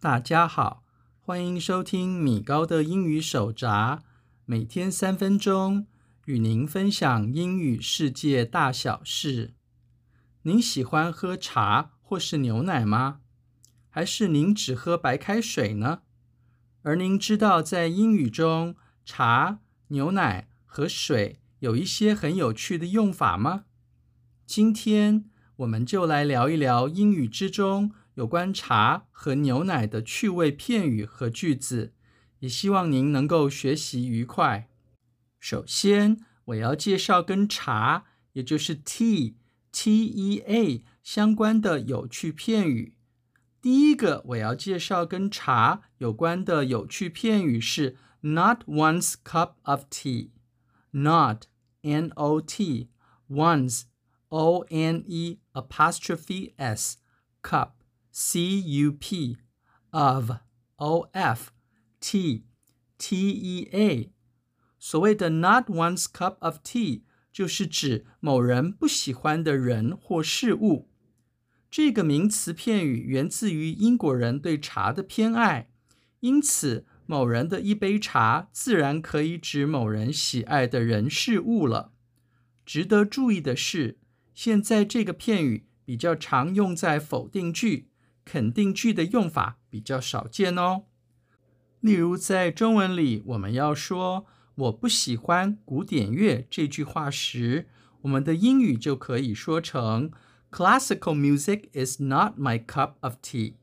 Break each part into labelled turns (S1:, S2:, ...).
S1: 大家好，欢迎收听米高的英语手札，每天三分钟，与您分享英语世界大小事。您喜欢喝茶或是牛奶吗？还是您只喝白开水呢？而您知道在英语中，茶、牛奶和水有一些很有趣的用法吗？今天我们就来聊一聊英语之中。有关茶和牛奶的趣味片语和句子，也希望您能够学习愉快。首先，我要介绍跟茶，也就是 tea T-E-A 相关的有趣片语。第一个我要介绍跟茶有关的有趣片语是 not one's cup of tea。not N-O-T one's O-N-E apostrophe S cup C U P of O F T T E A，所谓的 not one's cup of tea，就是指某人不喜欢的人或事物。这个名词片语源自于英国人对茶的偏爱，因此某人的一杯茶自然可以指某人喜爱的人事物了。值得注意的是，现在这个片语比较常用在否定句。肯定句的用法比较少见哦。例如，在中文里，我们要说“我不喜欢古典乐”这句话时，我们的英语就可以说成 “Classical music is not my cup of tea”。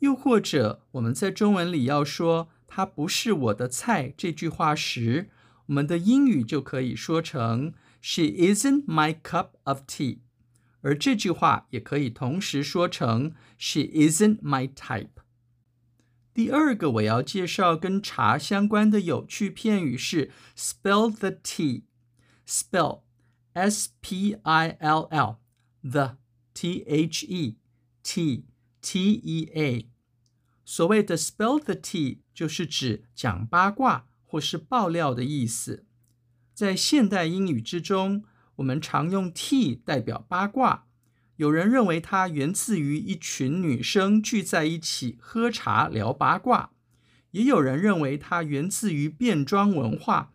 S1: 又或者，我们在中文里要说“它不是我的菜”这句话时，我们的英语就可以说成 “She isn't my cup of tea”。而这句话也可以同时说成 She isn't my type。第二个我要介绍跟茶相关的有趣片语是 Spill the tea。Spill S P I L L the T H E T T E A。所谓的 Spill the tea 就是指讲八卦或是爆料的意思。 在现代英语之中，我们常用 tea 代表八卦，有人认为它源自于一群女生聚在一起喝茶聊八卦，也有人认为它源自于变装文化，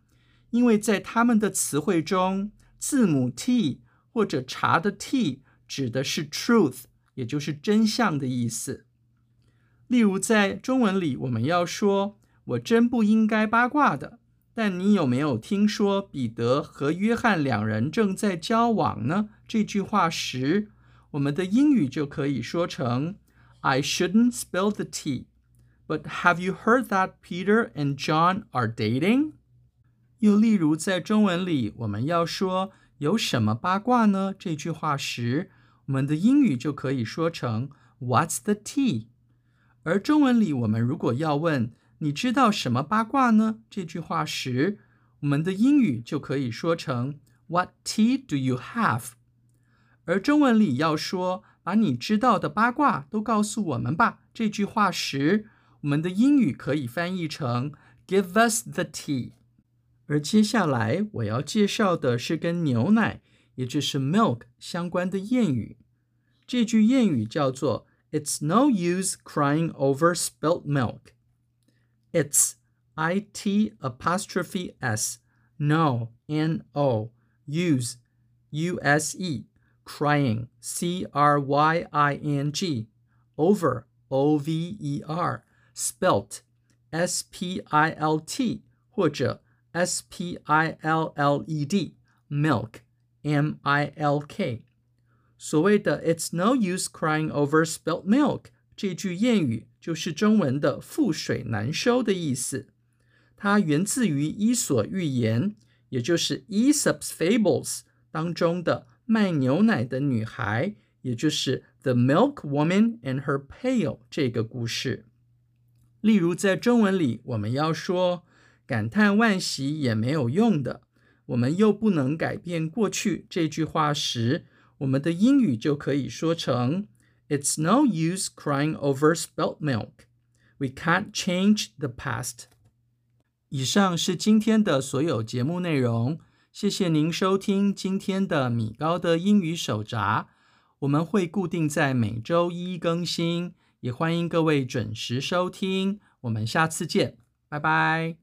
S1: 因为在他们的词汇中，字母 t 或者茶的 t 指的是 truth，也就是真相的意思。例如在中文里，我们要说“我真不应该八卦的”。但你有没有听说彼得和约翰两人正在交往呢？这句话时，我们的英语就可以说成 I shouldn't spill the tea, but have you heard that Peter and John are dating? 又例如，在中文里，我们要说有什么八卦呢？这句话时，我们的英语就可以说成 What's the tea? 而中文里，我们如果要问你知道什么八卦呢？这句话时，我们的英语就可以说成 What tea do you have？而中文里要说把你知道的八卦都告诉我们吧。这句话时，我们的英语可以翻译成 Give us the tea。而接下来我要介绍的是跟牛奶，也就是 milk 相关的谚语。这句谚语叫做 It's no use crying over spilt milk。It's I T apostrophe S no N O use U S E crying C R Y I N G over O V E R spilt S P I L T 或者 S P I L L E D milk M I L K 所谓的 It's no use crying over spilt milk 这句谚语。 就是中文的“覆水难收”的意思，它源自于《伊索寓言》，也就是《Aesop's Fables》当中的卖牛奶的女孩，也就是 The Milk Woman and Her Pail 这个故事。例如，在中文里，我们要说感叹惋惜也没有用的，我们又不能改变过去这句话时，我们的英语就可以说成。It's no use crying over spilt milk. We can't change the past. 以上是今天的所有节目内容。谢谢您收听今天的米高的英语手札。我们会固定在每周一更新，也欢迎各位准时收听。我们下次见，拜拜。